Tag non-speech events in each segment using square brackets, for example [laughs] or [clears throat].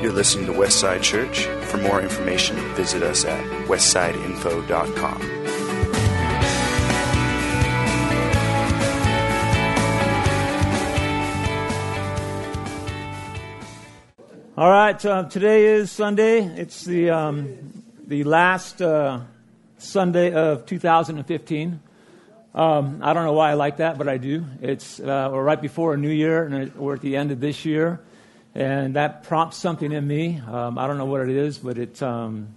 You're listening to Westside Church. For more information, visit us at westsideinfo.com. All right, uh, today is Sunday. It's the um, the last uh, Sunday of 2015. Um, I don't know why I like that, but I do. It's uh, we're right before a new year, and we're at the end of this year, and that prompts something in me. Um, I don't know what it is, but it um,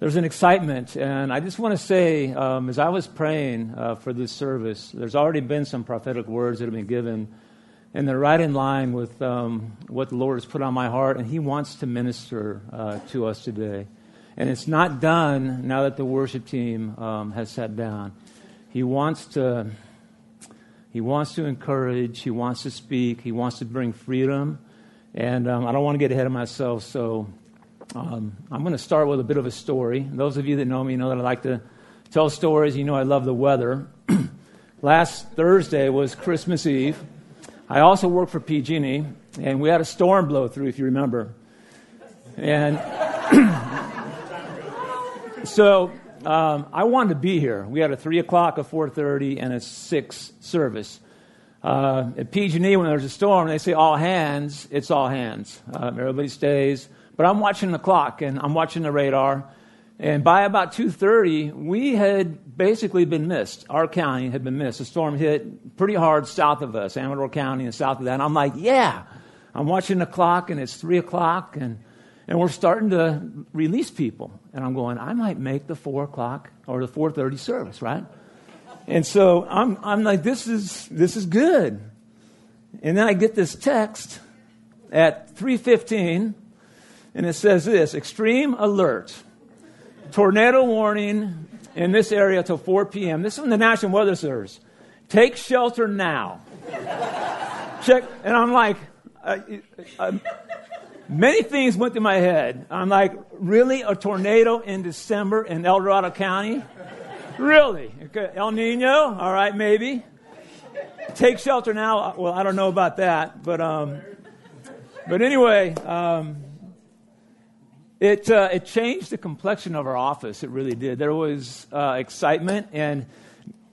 there's an excitement, and I just want to say, um, as I was praying uh, for this service, there's already been some prophetic words that have been given and they're right in line with um, what the Lord has put on my heart, and He wants to minister uh, to us today. And it's not done now that the worship team um, has sat down. He wants to. He wants to encourage. He wants to speak. He wants to bring freedom. And um, I don't want to get ahead of myself, so um, I'm going to start with a bit of a story. Those of you that know me know that I like to tell stories. You know I love the weather. [clears throat] Last Thursday was Christmas Eve. I also worked for PG&E, and we had a storm blow through, if you remember. And [clears throat] so um, I wanted to be here. We had a three o'clock, a four thirty, and a six service. Uh, at PG&E, when there's a storm, they say all hands. It's all hands. Uh, everybody stays. But I'm watching the clock and I'm watching the radar. And by about 2:30, we had basically been missed. Our county had been missed. The storm hit pretty hard south of us, Amador County, and south of that. And I'm like, yeah. I'm watching the clock, and it's three o'clock, and and we're starting to release people. And I'm going, I might make the four o'clock or the 4:30 service, right? And so I'm I'm like, this is this is good. And then I get this text at 3:15, and it says this: extreme alert tornado warning in this area till 4 p.m. This is from the National Weather Service. Take shelter now. Check, and I'm like, uh, uh, many things went through my head. I'm like, really, a tornado in December in El Dorado County? Really? Okay. El Nino? All right, maybe. Take shelter now. Well, I don't know about that, but um, but anyway. Um, it, uh, it changed the complexion of our office. It really did. There was uh, excitement, and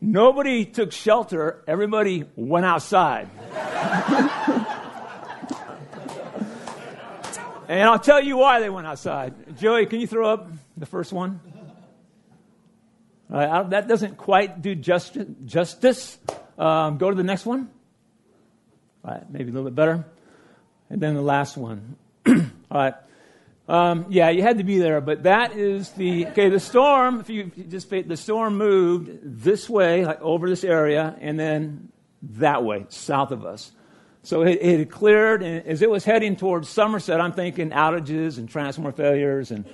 nobody took shelter. Everybody went outside. [laughs] and I'll tell you why they went outside. Joey, can you throw up the first one? Uh, that doesn't quite do justice. justice. Um, go to the next one. All right, maybe a little bit better. And then the last one. [clears throat] All right. Um, yeah, you had to be there, but that is the okay. The storm, if you just the storm moved this way, like over this area, and then that way, south of us. So it, it cleared, and as it was heading towards Somerset, I'm thinking outages and transformer failures and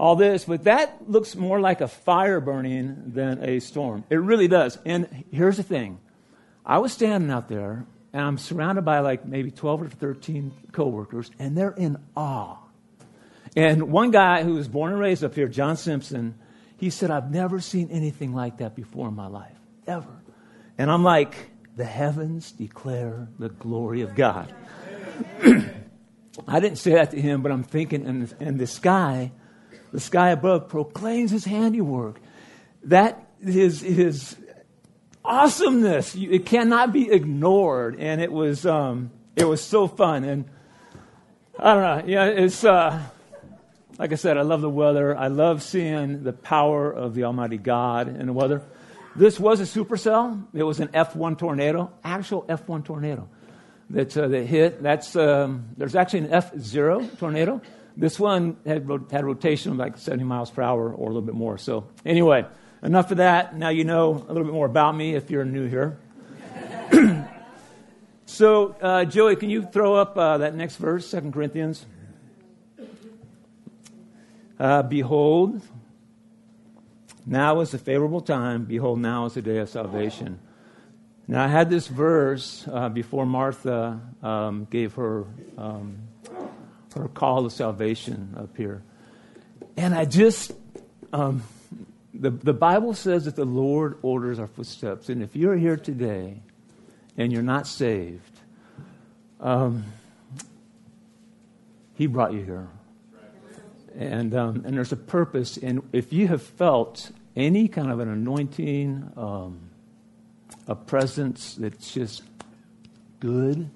all this, but that looks more like a fire burning than a storm. It really does. And here's the thing: I was standing out there, and I'm surrounded by like maybe 12 or 13 coworkers, and they're in awe and one guy who was born and raised up here, John Simpson, he said, I've never seen anything like that before in my life, ever. And I'm like, the heavens declare the glory of God. [clears throat] I didn't say that to him, but I'm thinking, and, and the sky, the sky above proclaims his handiwork. That is his awesomeness. It cannot be ignored. And it was, um, it was so fun. And I don't know, yeah, it's, uh, like I said, I love the weather. I love seeing the power of the Almighty God in the weather. This was a supercell. It was an F1 tornado, actual F1 tornado that, uh, that hit. That's, um, there's actually an F0 tornado. This one had, had rotation of like 70 miles per hour or a little bit more. So, anyway, enough of that. Now you know a little bit more about me if you're new here. [clears throat] so, uh, Joey, can you throw up uh, that next verse, Second Corinthians? Uh, behold, now is the favorable time. Behold, now is the day of salvation. Now, I had this verse uh, before Martha um, gave her, um, her call to salvation up here. And I just, um, the, the Bible says that the Lord orders our footsteps. And if you're here today and you're not saved, um, He brought you here. And, um, and there's a purpose. And if you have felt any kind of an anointing, um, a presence that's just good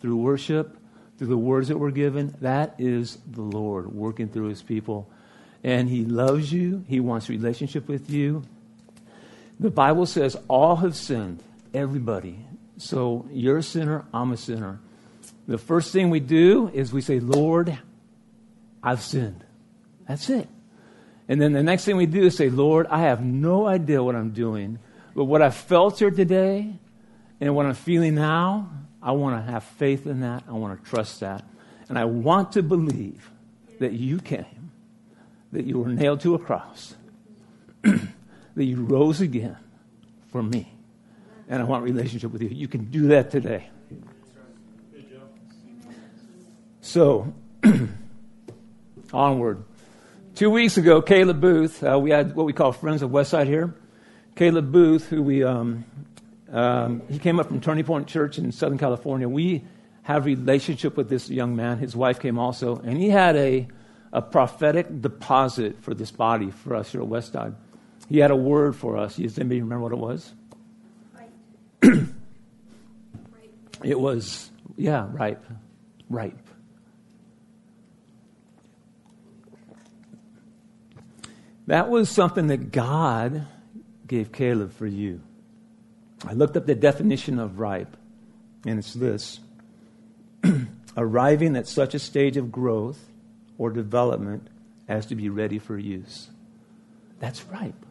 through worship, through the words that were given, that is the Lord working through his people. And he loves you, he wants relationship with you. The Bible says all have sinned, everybody. So you're a sinner, I'm a sinner. The first thing we do is we say, Lord, I've sinned. That's it. And then the next thing we do is say, Lord, I have no idea what I'm doing, but what I felt here today and what I'm feeling now, I want to have faith in that. I want to trust that. And I want to believe that you came, that you were nailed to a cross, [clears throat] that you rose again for me. And I want relationship with you. You can do that today. So, [clears throat] onward. Two weeks ago, Caleb Booth, uh, we had what we call Friends of Westside here. Caleb Booth, who we, um, um, he came up from Turning Point Church in Southern California. We have a relationship with this young man. His wife came also, and he had a, a prophetic deposit for this body for us here at Westside. He had a word for us. Does anybody remember what it was? Right. it was, yeah, ripe. Ripe. That was something that God gave Caleb for you. I looked up the definition of ripe, and it's this [clears throat] arriving at such a stage of growth or development as to be ready for use. That's ripe.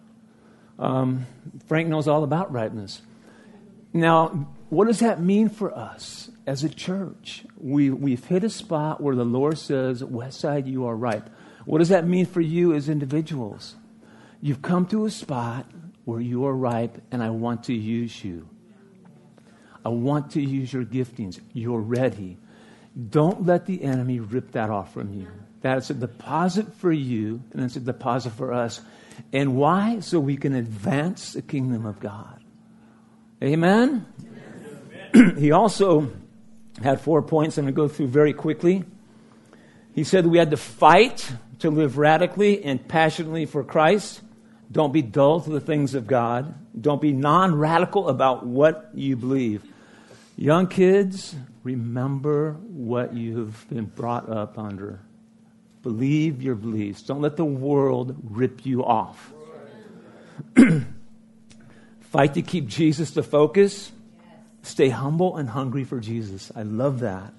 Um, Frank knows all about ripeness. Now, what does that mean for us as a church? We, we've hit a spot where the Lord says, Westside, you are ripe. What does that mean for you as individuals? You've come to a spot where you are ripe, and I want to use you. I want to use your giftings. You're ready. Don't let the enemy rip that off from you. That's a deposit for you, and it's a deposit for us. And why? So we can advance the kingdom of God. Amen? Amen. [clears throat] he also had four points I'm going to go through very quickly. He said we had to fight to live radically and passionately for Christ. Don't be dull to the things of God. Don't be non radical about what you believe. Young kids, remember what you've been brought up under. Believe your beliefs. Don't let the world rip you off. [clears throat] Fight to keep Jesus the focus. Stay humble and hungry for Jesus. I love that.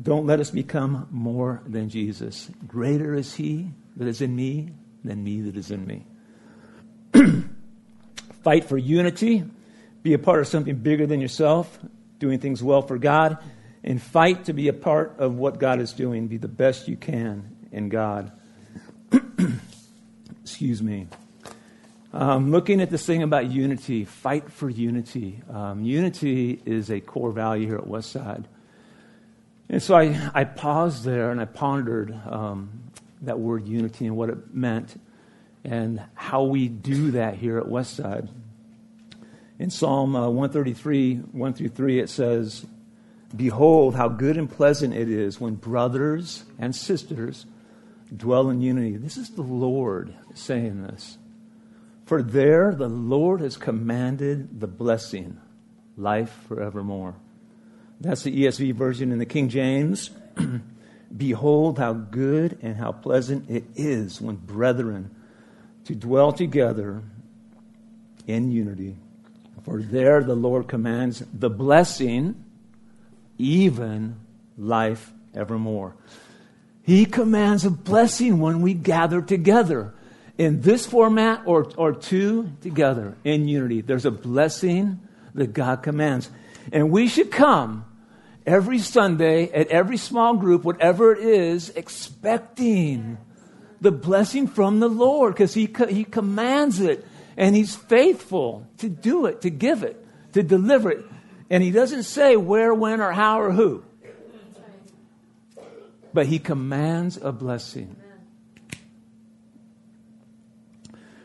Don't let us become more than Jesus. Greater is He that is in me than me that is in me. [clears throat] Fight for unity. Be a part of something bigger than yourself, doing things well for God. And fight to be a part of what God is doing. Be the best you can in God. [clears throat] Excuse me. Um, looking at this thing about unity, fight for unity. Um, unity is a core value here at Westside. And so I, I paused there and I pondered um, that word unity and what it meant and how we do that here at Westside. In Psalm uh, 133, 1 through 3, it says, Behold, how good and pleasant it is when brothers and sisters dwell in unity. This is the Lord saying this. For there the Lord has commanded the blessing, life forevermore. That's the ESV version in the King James. [clears throat] Behold, how good and how pleasant it is when brethren to dwell together in unity. For there the Lord commands the blessing, even life evermore. He commands a blessing when we gather together in this format or, or two together in unity. There's a blessing that God commands. And we should come every Sunday at every small group, whatever it is, expecting the blessing from the Lord because he, he commands it and He's faithful to do it, to give it, to deliver it. And He doesn't say where, when, or how, or who. But He commands a blessing.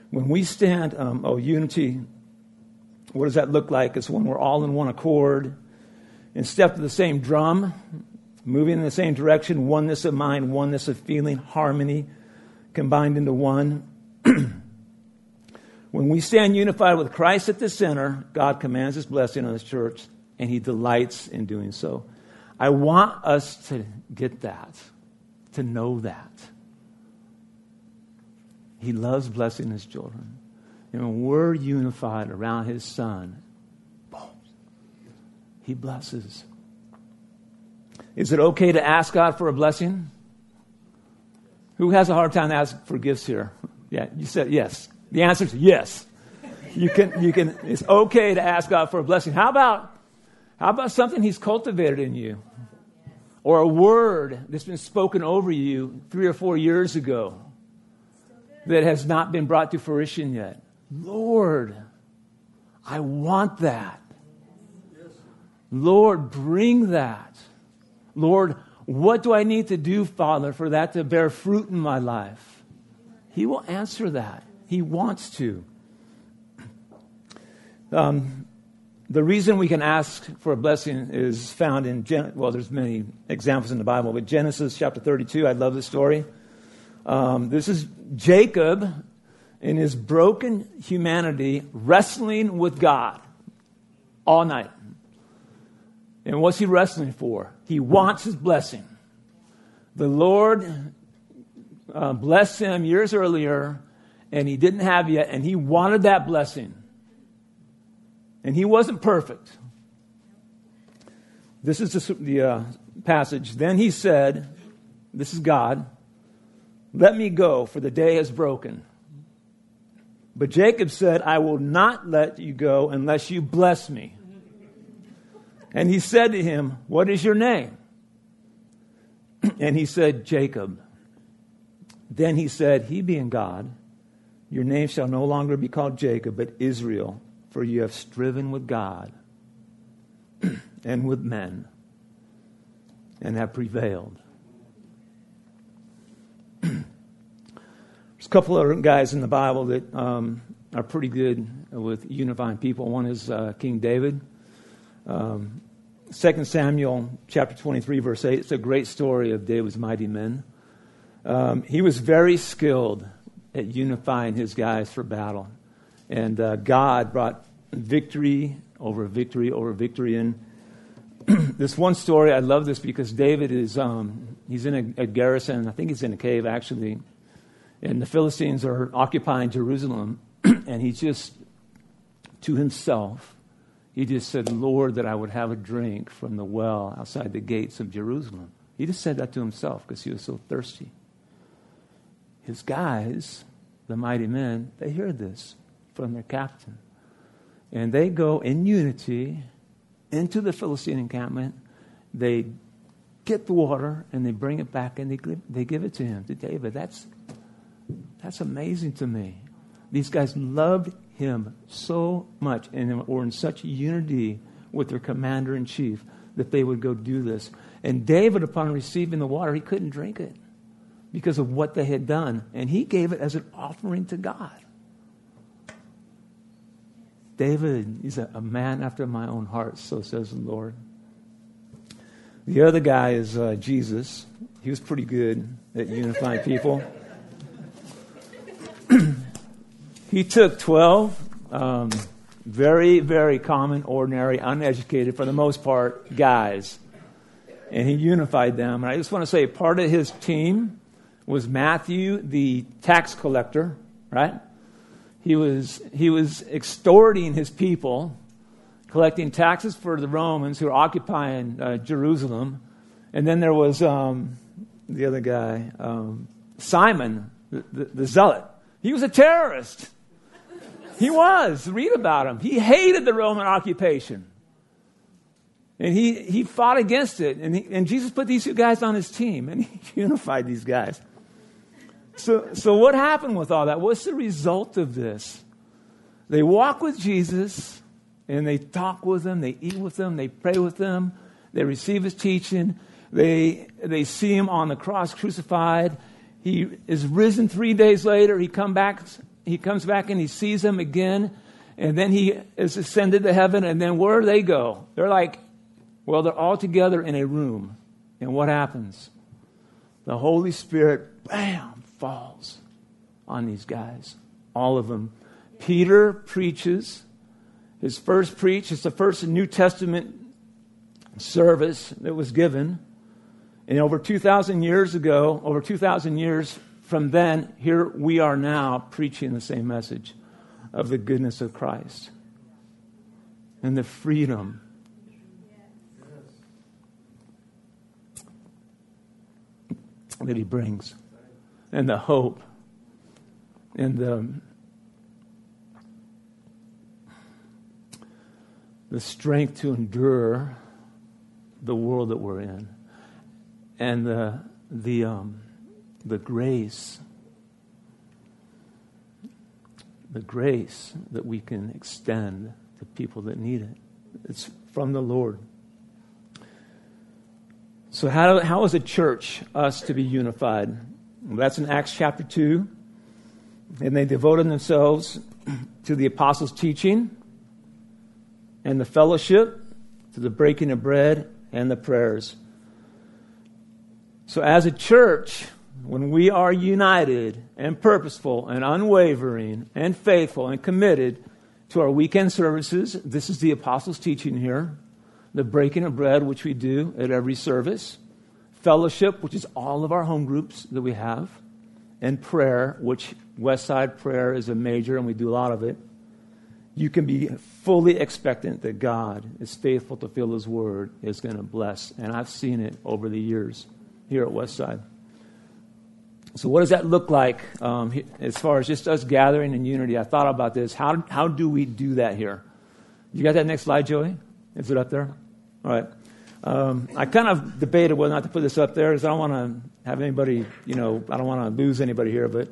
When we stand, um, oh, unity, what does that look like? It's when we're all in one accord and step to the same drum. moving in the same direction, oneness of mind, oneness of feeling, harmony combined into one. [clears throat] when we stand unified with Christ at the center, God commands his blessing on his church, and he delights in doing so. I want us to get that, to know that. He loves blessing his children. And when we're unified around his son, boom, he blesses. Is it okay to ask God for a blessing? Who has a hard time asking for gifts here? Yeah, you said yes. The answer is yes. You can, you can, it's okay to ask God for a blessing. How about, how about something He's cultivated in you? Or a word that's been spoken over you three or four years ago that has not been brought to fruition yet. Lord, I want that. Lord, bring that. Lord, what do I need to do, Father, for that to bear fruit in my life? He will answer that. He wants to. [clears throat] Um, the reason we can ask for a blessing is found in, Gen- well, there's many examples in the Bible, but Genesis chapter 32, I love this story. Um, this is Jacob in his broken humanity wrestling with God all night. And what's he wrestling for? He wants his blessing. The Lord uh, blessed him years earlier, and he didn't have yet, and he wanted that blessing. And he wasn't perfect. This is the, the uh, passage. Then he said, This is God, let me go, for the day has broken. But Jacob said, I will not let you go unless you bless me. And he said to him, What is your name? And he said, Jacob. Then he said, He being God, your name shall no longer be called Jacob, but Israel, for you have striven with God [clears throat] and with men and have prevailed. [clears throat] There's a couple of guys in the Bible that um, are pretty good with unifying people. One is uh, King David. Um, 2 Samuel chapter 23, verse 8, it's a great story of David's mighty men. Um, he was very skilled at unifying his guys for battle. And uh, God brought victory over victory over victory. And [clears throat] this one story, I love this because David is um, he's in a, a garrison. I think he's in a cave, actually. And the Philistines are occupying Jerusalem. [clears throat] and he's just, to himself, he just said, Lord, that I would have a drink from the well outside the gates of Jerusalem. He just said that to himself because he was so thirsty. His guys, the mighty men, they hear this from their captain. And they go in unity into the Philistine encampment. They get the water and they bring it back and they, they give it to him, to David. That's, that's amazing to me. These guys loved him so much and were in such unity with their commander in chief that they would go do this. And David, upon receiving the water, he couldn't drink it because of what they had done. And he gave it as an offering to God. David is a, man after my own heart, so says the Lord. The other guy is uh, Jesus. He was pretty good at unifying people. He took 12 um, very, very common, ordinary, uneducated, for the most part, guys, and he unified them. And I just want to say part of his team was Matthew, the tax collector, right? He was, he was extorting his people, collecting taxes for the Romans who were occupying uh, Jerusalem. And then there was um, the other guy, um, Simon, the, the, the zealot. He was a terrorist. He was. Read about him. He hated the Roman occupation. And he, he fought against it. And, he, and Jesus put these two guys on his team, and he [laughs] unified these guys. So, so, what happened with all that? What's the result of this? They walk with Jesus, and they talk with him, they eat with him, they pray with him, they receive his teaching, they, they see him on the cross crucified. He is risen three days later. He come back, he comes back and he sees them again, and then he is ascended to heaven, and then where do they go? They're like, well, they're all together in a room And what happens? The Holy Spirit, bam, falls on these guys, all of them. Peter preaches. His first preach is the first New Testament service that was given. And over 2,000 years ago, over 2,000 years from then, here we are now preaching the same message of the goodness of Christ and the freedom. That he brings, and the hope, and the, the strength to endure the world that we're in, and the, the, um, the grace, the grace that we can extend to people that need it. It's from the Lord. So, how, how is a church us to be unified? Well, that's in Acts chapter 2. And they devoted themselves to the apostles' teaching and the fellowship, to the breaking of bread and the prayers. So, as a church, when we are united and purposeful and unwavering and faithful and committed to our weekend services, this is the apostles' teaching here, the breaking of bread, which we do at every service, fellowship, which is all of our home groups that we have, and prayer, which Westside prayer is a major, and we do a lot of it you can be fully expectant that God is faithful to fill His word, is going to bless. And I've seen it over the years here at Westside. So, what does that look like um, as far as just us gathering in unity? I thought about this. How, how do we do that here? You got that next slide, Joey? Is it up there? All right. Um, I kind of debated whether or not to put this up there because I don't want to have anybody, you know, I don't want to lose anybody here, but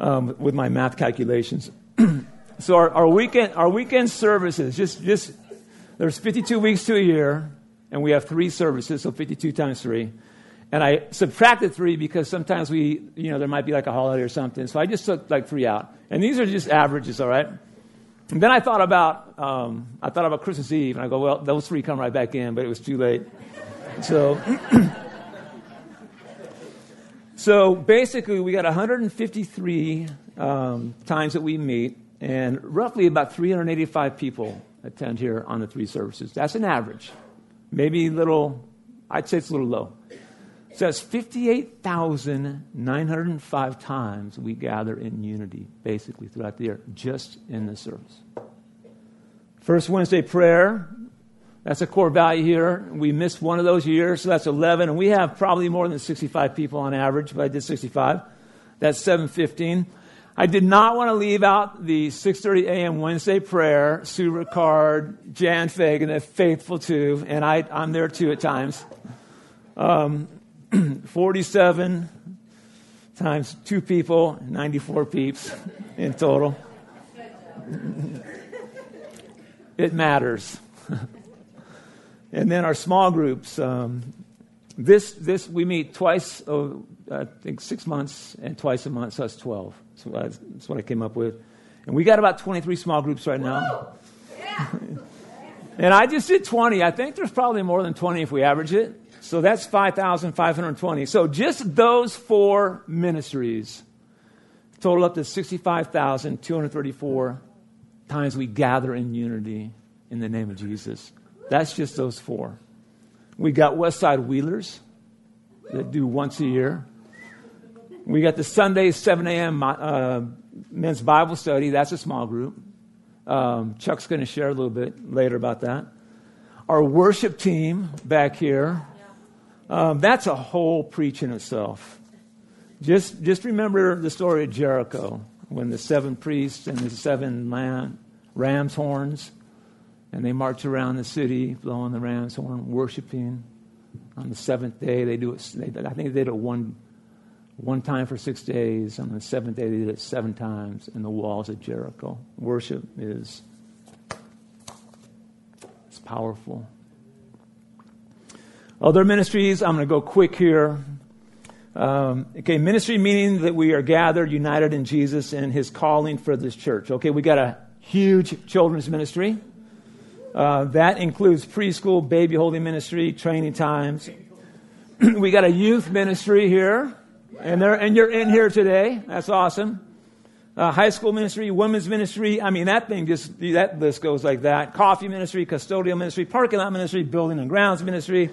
um, with my math calculations. [clears throat] so our, our weekend our weekend services just just there's 52 weeks to a year, and we have three services, so 52 times three. And I subtracted three because sometimes we, you know, there might be like a holiday or something. So I just took like three out. And these are just averages, all right? And then I thought about, um, I thought about Christmas Eve, and I go, well, those three come right back in, but it was too late. So, [clears throat] so basically, we got 153 um, times that we meet, and roughly about 385 people attend here on the three services. That's an average. Maybe a little, I'd say it's a little low. That's 58,905 times we gather in unity, basically, throughout the year, just in the service. First Wednesday prayer, that's a core value here. We missed one of those years, so that's 11. And we have probably more than 65 people on average, but I did 65. That's 715. I did not want to leave out the 6:30 a.m. Wednesday prayer. Sue Ricard, Jan Fagan, faithful too, and I, I'm there too at times. Um, [clears throat] 47 times two people, 94 peeps in total. [laughs] it matters. [laughs] and then our small groups. Um, this, this we meet twice, oh, I think six months, and twice a month, so that's 12. So that's, that's what I came up with. And we got about 23 small groups right now. [laughs] and I just did 20. I think there's probably more than 20 if we average it. So that's 5,520. So just those four ministries total up to 65,234 times we gather in unity in the name of Jesus. That's just those four. We got Westside Wheelers that do once a year. We got the Sunday 7 a.m. Uh, men's Bible study. That's a small group. Um, Chuck's going to share a little bit later about that. Our worship team back here. Um, that's a whole preach in itself. Just, just remember the story of Jericho when the seven priests and the seven lamb, ram's horns, and they march around the city blowing the ram's horn, worshiping. On the seventh day, they do it. They, I think they did it one one time for six days. On the seventh day, they did it seven times in the walls of Jericho. Worship is it's powerful. Other ministries, I'm going to go quick here. Um, okay, ministry meaning that we are gathered, united in Jesus and his calling for this church. Okay, we got a huge children's ministry. Uh, that includes preschool, baby holding ministry, training times, [clears throat] we got a youth ministry here, and, and you're in here today. That's awesome. Uh, high school ministry, women's ministry. I mean, that thing just, that list goes like that. Coffee ministry, custodial ministry, parking lot ministry, building and grounds ministry,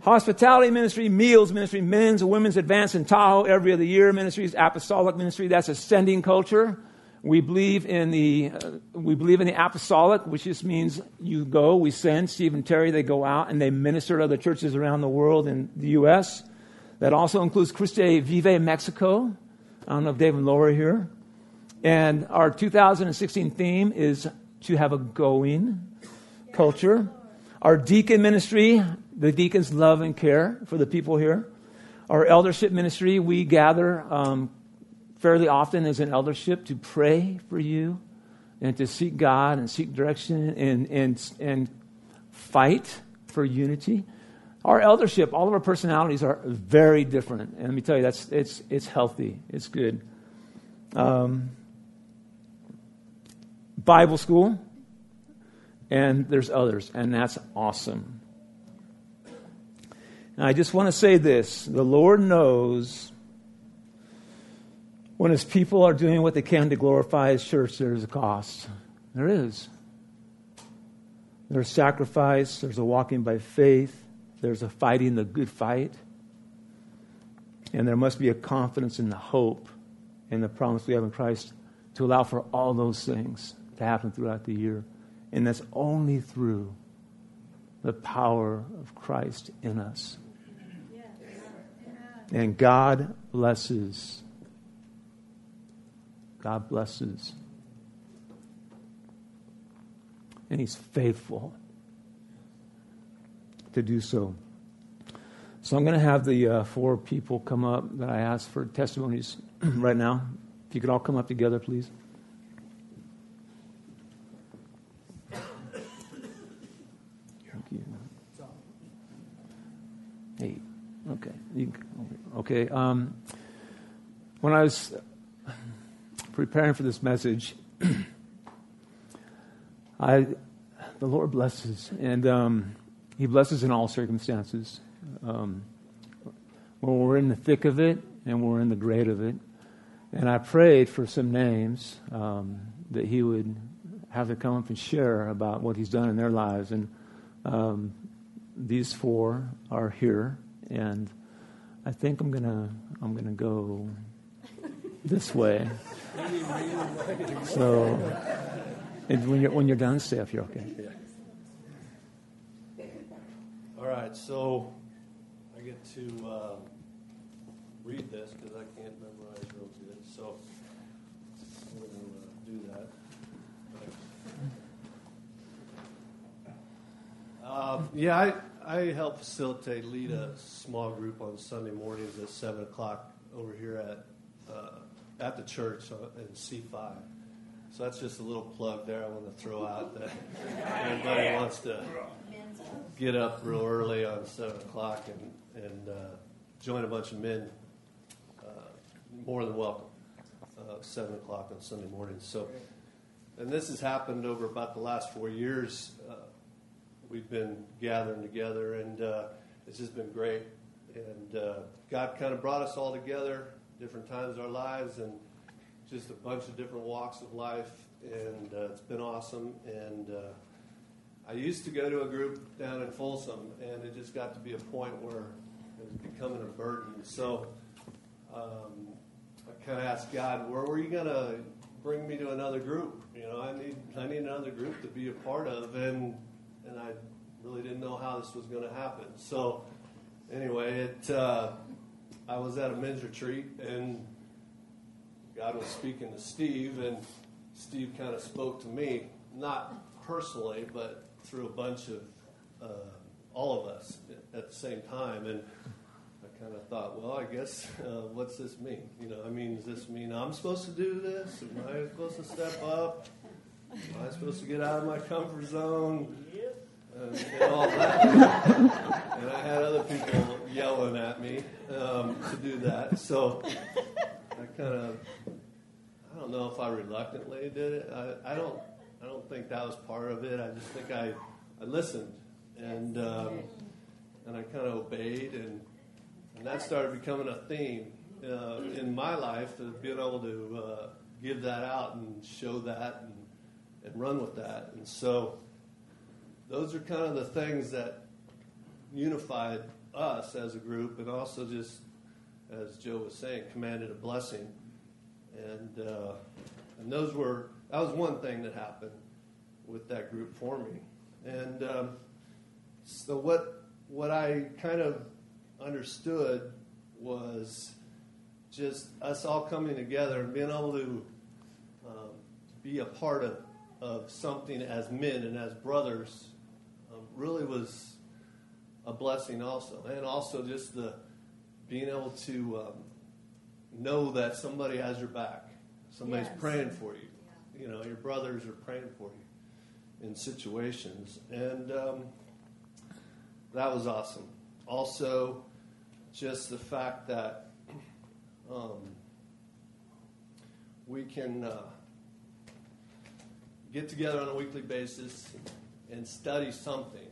hospitality ministry, meals ministry, men's and women's advance in Tahoe every other year ministries, apostolic ministry. That's ascending culture. We believe in the uh, we believe in the apostolic, which just means you go. We send Steve and Terry. They go out and they minister to other churches around the world in the U.S. That also includes Cristo Vive Mexico. I don't know if Dave and Laura are here. And our 2016 theme is to have a going culture. Our deacon ministry, the deacons love and care for the people here. Our eldership ministry, we gather um, fairly often as an eldership to pray for you and to seek God and seek direction and, and, and fight for unity. Our eldership, all of our personalities are very different. And let me tell you, that's, it's, it's healthy, it's good. Um, Bible school, and there's others, and that's awesome. And I just want to say this the Lord knows when his people are doing what they can to glorify his church, there's a cost. There is. There's sacrifice, there's a walking by faith, there's a fighting the good fight, and there must be a confidence in the hope and the promise we have in Christ to allow for all those things to happen throughout the year. And that's only through the power of Christ in us. And God blesses God blesses. And He's faithful to do so. So I'm going to have the uh, four people come up that I asked for testimonies [clears throat] right now. If you could all come up together, please. Thank you. Hey, okay. You, okay. Um, when I was preparing for this message, [clears throat] I, the Lord blesses, and um, He blesses in all circumstances. Um, when we're in the thick of it and we're in the great of it. And I prayed for some names um, that He would have to come up and share about what He's done in their lives. And um, these four are here, and I think I'm gonna I'm gonna go this way. So, when you're, when you're done, if you're okay. All right, so I get to uh, read this because I can't memorize real good. So I'm going to uh, do that. Uh, yeah, I, I help facilitate, lead a small group on Sunday mornings at 7 o'clock over here at uh, at the church in C5. So that's just a little plug there I want to throw out that [laughs] anybody wants to get up real early on 7 o'clock and, and uh, join a bunch of men, uh, more than welcome. Uh, 7 o'clock on Sunday mornings. So, and this has happened over about the last four years. We've been gathering together, and uh, it's just been great. And uh, God kind of brought us all together different times of our lives and just a bunch of different walks of life. And uh, it's been awesome. And uh, I used to go to a group down in Folsom, and it just got to be a point where it was becoming a burden. So um, I kind of asked God, where were you going to bring me to another group? You know, I need I need another group to be a part of, and and I really didn't know how this was going to happen. So anyway, it uh, I was at a men's retreat and God was speaking to Steve, and Steve kind of spoke to me, not personally, but through a bunch of uh, all of us at the same time. And I kind of thought, well, I guess, uh, what's this mean? You know, I mean, does this mean I'm supposed to do this? Am I supposed to step up? Am I supposed to get out of my comfort zone? And, I had other people yelling at me um, to do that. So I kind of, I don't know if I reluctantly did it. I, I, don't, I don't think that was part of it. I just think I, I listened and um, and I kind of obeyed and and that started becoming a theme uh, in my life of being able to uh, give that out and show that and, and run with that. And so those are kind of the things that unified us as a group and also just, as Joe was saying, commanded a blessing. And, uh, and those were, that was one thing that happened with that group forming. And um, so what, what I kind of understood was just us all coming together and being able to um, be a part of, of something as men and as brothers really was a blessing also. And also just the being able to um, know that somebody has your back. Somebody's yes. praying for you. Yeah. You know, your brothers are praying for you in situations. And um, that was awesome. Also, just the fact that um, we can uh, get together on a weekly basis and study something.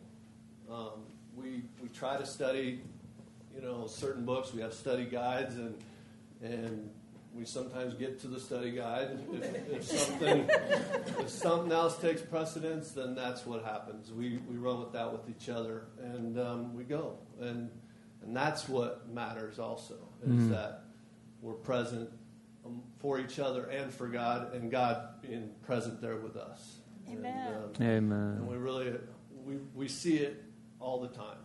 Um, we, we try to study, you know, certain books. We have study guides, and and we sometimes get to the study guide. If, if something [laughs] if something else takes precedence, then that's what happens. We we run with that with each other, and um, we go, and and that's what matters. Also, is mm-hmm. that we're present um, for each other and for God, and God being present there with us. Amen. And, um, Amen. And we really we we see it all the time.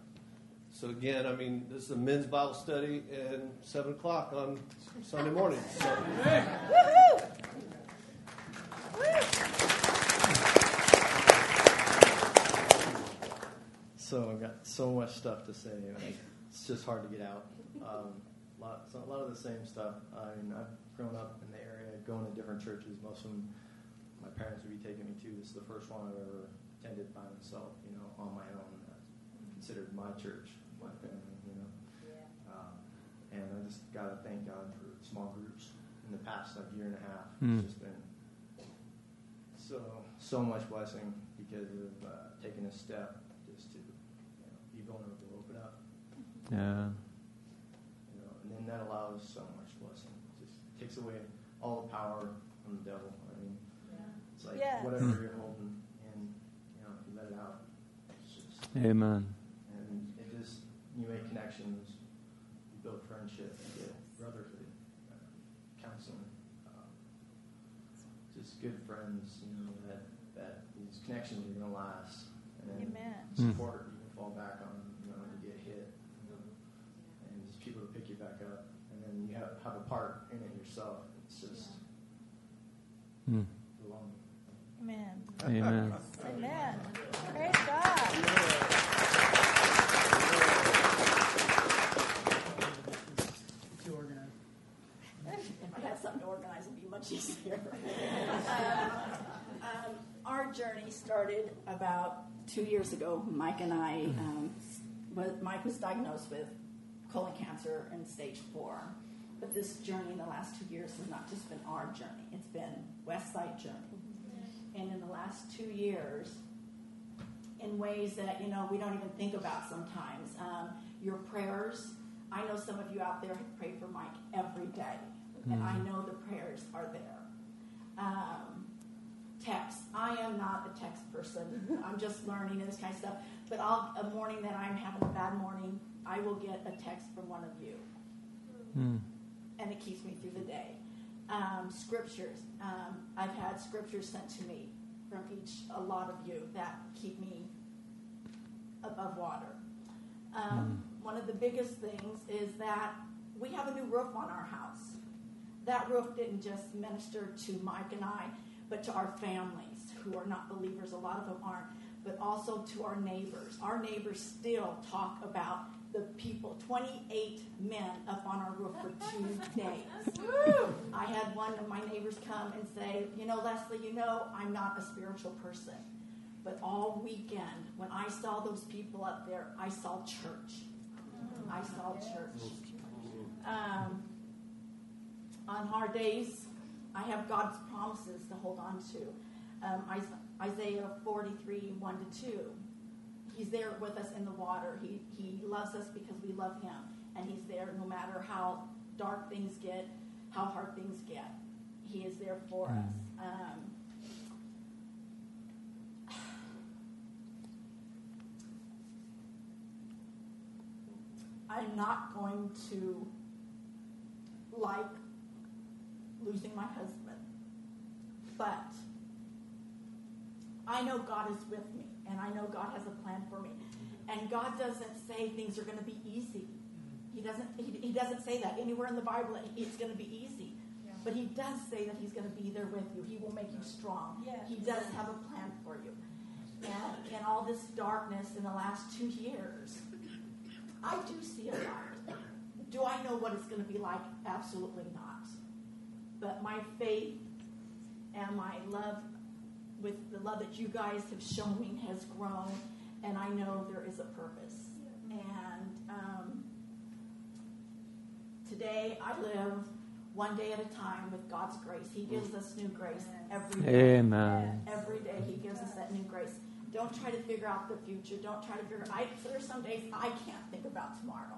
So again, I mean, this is a men's Bible study and seven o'clock on Sunday morning. So. So I've got so much stuff to say. It's just hard to get out. Um, lot, so a lot of the same stuff. I mean, I've grown up in the area, going to different churches. Most of them, my parents would be taking me to. This is the first one I've ever attended by myself, you know, on my own. Considered my church, my family, you know. Yeah. Um, and I just got to thank God for small groups in the past like year and a half. Mm. It's just been so so much blessing because of uh, taking a step just to you know, be vulnerable, open up. Yeah and then that allows so much blessing. It just takes away all the power from the devil. I mean, it's like yes. whatever hmm. you're holding, and you know, you let it out. Just, Amen. And it just you make connections, you build friendship, you get brotherhood, uh, counseling, um, just good friends. You know that that these connections are going to last, and Amen. support you can fall back on You know when you get hit, and just people to pick you back up, and then you have, have a part in it yourself. It's just mm. belonging. Amen. Amen. Amen. Praise God. Too organized. if I had something to organize, it'd be much easier. um, our journey started about two years ago. Mike and I, um, Mike was diagnosed with colon cancer in stage four. But this journey in the last two years has not just been our journey, it's been Westside journey. And in the last two years, in ways that, you know, we don't even think about sometimes, um, your prayers, I know some of you out there have prayed for Mike every day, and I mm-hmm. know the prayers are there. Um, text. I am not a text person. I'm just learning and this kind of stuff. But I'll, a morning that I'm having a bad morning, I will get a text from one of you. Mm. And it keeps me through the day. Um, scriptures. Um, I've had scriptures sent to me from each, a lot of you that keep me above water. Um, mm. One of the biggest things is that we have a new roof on our house. That roof didn't just minister to Mike and I, but to our families who are not believers. A lot of them aren't, but also to our neighbors. Our neighbors still talk about the people, 28 men up on our roof for two [laughs] days. I had one of my neighbors come and say, You know, Leslie, you know, I'm not a spiritual person. But all weekend, when I saw those people up there, I saw church. I saw church. Um, on hard days, I have God's promises to hold on to. Um, Isaiah 43, 1 to 2 He's there with us in the water. He, he loves us because we love him. And he's there no matter how dark things get, how hard things get. He is there for us. Um, [sighs] I'm not going to like losing my husband, but I know God is with me, and I know God has a plan for me. And God doesn't say things are going to be easy. He doesn't. He, he doesn't say that anywhere in the Bible. It's going to be easy. But he does say that he's going to be there with you. He will make you strong. He does have a plan for you. And in all this darkness in the last two years, I do see a light. Do I know what it's going to be like? Absolutely not. But my faith and my love with the love that you guys have shown me has grown, and I know there is a purpose. And um, today I live one day at a time with God's grace. He gives us new grace every day. Amen. Every day He gives us that new grace. Don't try to figure out the future. Don't try to figure. Out I there's some days I can't think about tomorrow.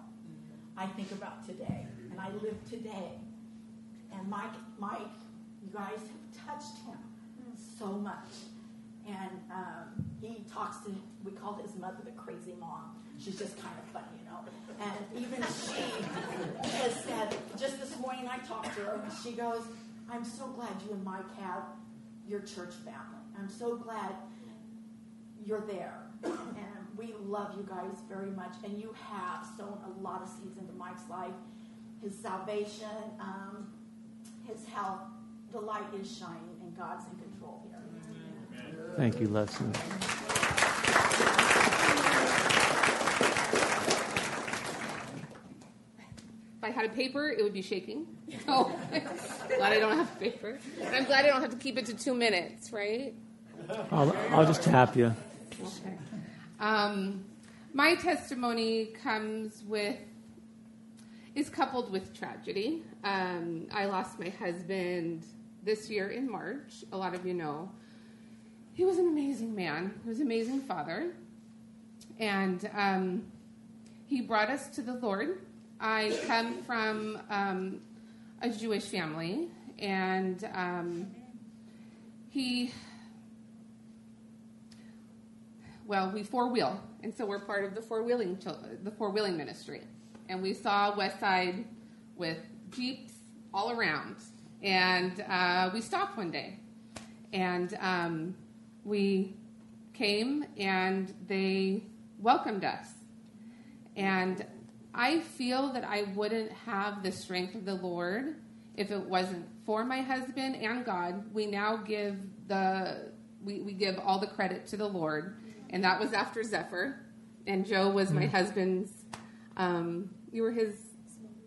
I think about today, and I live today. And Mike, Mike, you guys have touched him so much. And um, he talks to, we call his mother the crazy mom. She's just kind of funny, you know. And even she has said, just this morning I talked to her, and she goes, I'm so glad you and Mike have your church family. I'm so glad you're there. And we love you guys very much. And you have sown a lot of seeds into Mike's life. His salvation, um, his health, the light is shining, and God's in control here. Thank you, Leslie. If I had a paper, it would be shaking. [laughs] Oh, glad I don't have paper. And I'm glad I don't have to keep it to two minutes, right? I'll, I'll just tap you. Okay. Um, my testimony comes with is coupled with tragedy. Um, I lost my husband this year in March. A lot of you know. He was an amazing man. He was an amazing father, and um, he brought us to the Lord. I come from um, a Jewish family, and um, he well, we four wheel, and so we're part of the four wheeling the four wheeling ministry, and we saw West Side with jeeps all around, and uh, we stopped one day, and um, we came and they welcomed us, and I feel that I wouldn't have the strength of the Lord if it wasn't for my husband and God. We now give the we, we give all the credit to the Lord and that was after Zephyr. And Joe was my husband's. Um, you were his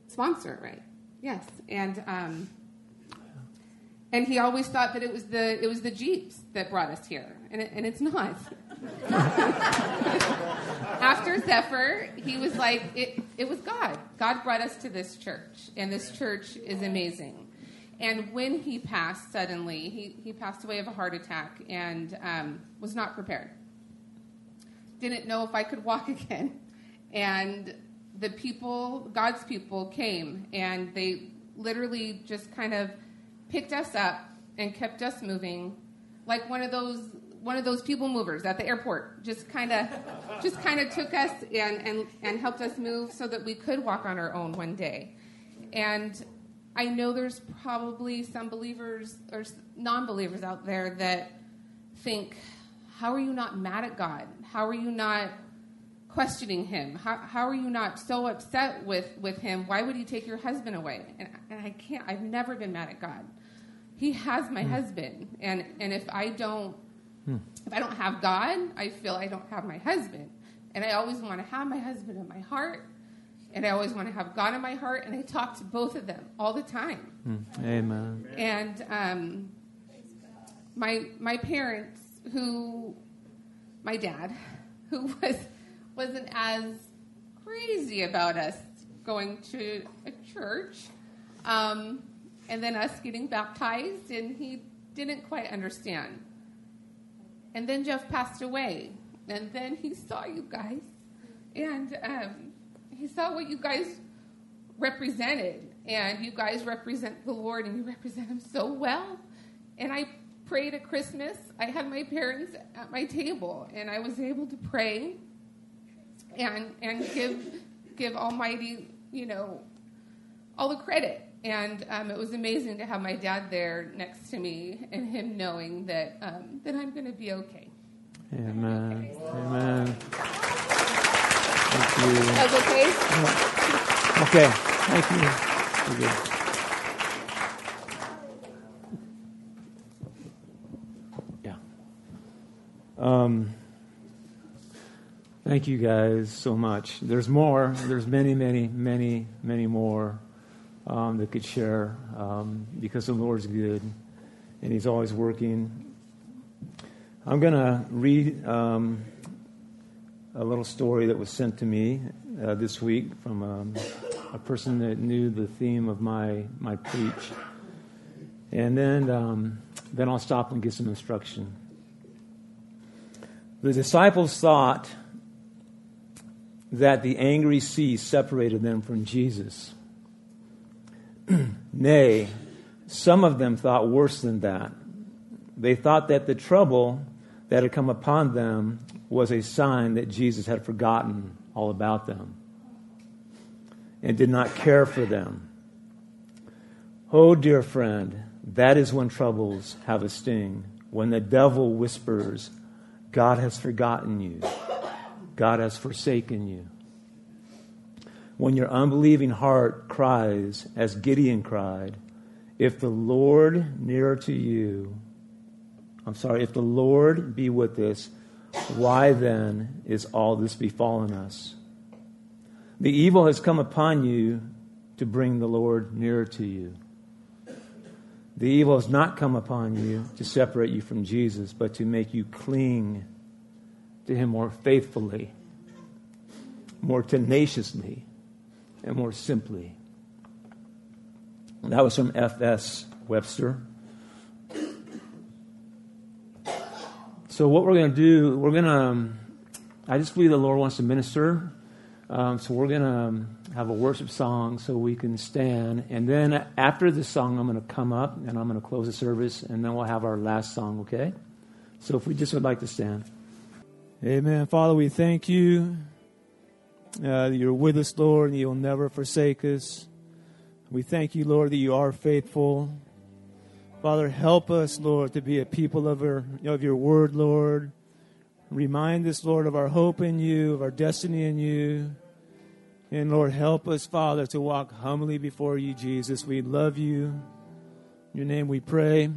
sponsor, right? Yes, and um, and he always thought that it was the it was the Jeeps that brought us here, and it, and it's not. [laughs] after Zephyr, he was like, it, it was God. God brought us to this church, and this church is amazing. And when he passed suddenly, he, he passed away of a heart attack and um, was not prepared didn't know if I could walk [laughs] again. And the people, God's people, came and they literally just kind of picked us up and kept us moving, like one of those one of those people movers at the airport. Just kind of, just kind of took us and, and and helped us move so that we could walk on our own one day. And I know there's probably some believers or non-believers out there that think, "How are you not mad at God? How are you not questioning him? How, how are you not so upset with, with him? Why would he take your husband away? And, and I can't, I've never been mad at God. He has my hmm. husband. And, and if I don't, hmm. if I don't have God, I feel I don't have my husband. And I always want to have my husband in my heart. And I always want to have God in my heart. And I talk to both of them all the time. Hmm. Amen. And um, my my parents, who my dad, who was wasn't as crazy about us going to a church, um, and then us getting baptized, and he didn't quite understand. And then Jeff passed away, and then he saw you guys, and um, he saw what you guys represented. And you guys represent the Lord, and you represent Him so well. And I prayed at Christmas. I had my parents at my table, and I was able to pray and and give give Almighty, you know, all the credit. And um, it was amazing to have my dad there next to me, and him knowing that um, that I'm going to be okay. Amen. Amen. Thank you. That's okay. Okay. Thank you. You're. Yeah. Um, thank you guys so much. There's more. There's many, many, many, many more um, that could share um, because the Lord's good and He's always working. I'm going to read um, a little story that was sent to me uh, this week from um, a person that knew the theme of my, my preach. And then, um, then I'll stop and give some instruction. The disciples thought that the angry sea separated them from Jesus. [clears throat] Nay, some of them thought worse than that. They thought that the trouble that had come upon them was a sign that Jesus had forgotten all about them and did not care for them. Oh, dear friend, that is when troubles have a sting. When the devil whispers, God has forgotten you, God has forsaken you. When your unbelieving heart cries, as Gideon cried, If the Lord nearer to you, I'm sorry, if the Lord be with us, why then is all this befallen us? The evil has come upon you to bring the Lord nearer to you. The evil has not come upon you to separate you from Jesus, but to make you cling to Him more faithfully, more tenaciously, and more simply. That was from F.S. Webster. So, what we're going to do, we're going to, um, I just believe the Lord wants to minister. Um, so, we're going to um, have a worship song so we can stand. And then after the song, I'm going to come up and I'm going to close the service, and then we'll have our last song, okay? So, if we just would like to stand. Amen. Father, we thank you. Uh, you're with us, Lord, and you'll never forsake us. We thank you, Lord, that you are faithful. Father, help us, Lord, to be a people of your, of your word, Lord. Remind us, Lord, of our hope in you, of our destiny in you. And Lord, help us, Father, to walk humbly before you, Jesus. We love you. In your name we pray.